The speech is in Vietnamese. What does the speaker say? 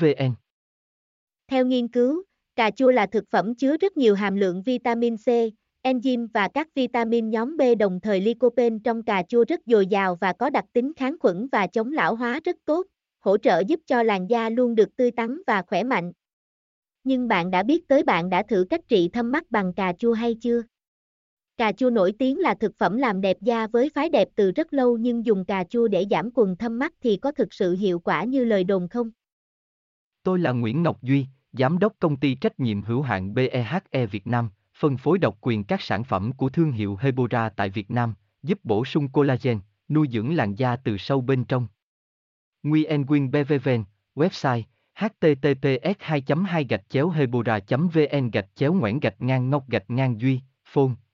vn theo nghiên cứu, cà chua là thực phẩm chứa rất nhiều hàm lượng vitamin C, enzyme và các vitamin nhóm B đồng thời lycopene trong cà chua rất dồi dào và có đặc tính kháng khuẩn và chống lão hóa rất tốt, hỗ trợ giúp cho làn da luôn được tươi tắn và khỏe mạnh. Nhưng bạn đã biết tới bạn đã thử cách trị thâm mắt bằng cà chua hay chưa? Cà chua nổi tiếng là thực phẩm làm đẹp da với phái đẹp từ rất lâu nhưng dùng cà chua để giảm quần thâm mắt thì có thực sự hiệu quả như lời đồn không? Tôi là Nguyễn Ngọc Duy, Giám đốc công ty trách nhiệm hữu hạn BEHE Việt Nam, phân phối độc quyền các sản phẩm của thương hiệu Hebora tại Việt Nam, giúp bổ sung collagen, nuôi dưỡng làn da từ sâu bên trong. Nguyen Quyên BVVN, website https 2 2 hebora vn gạch chéo ngoãn gạch ngang ngọc gạch ngang duy phone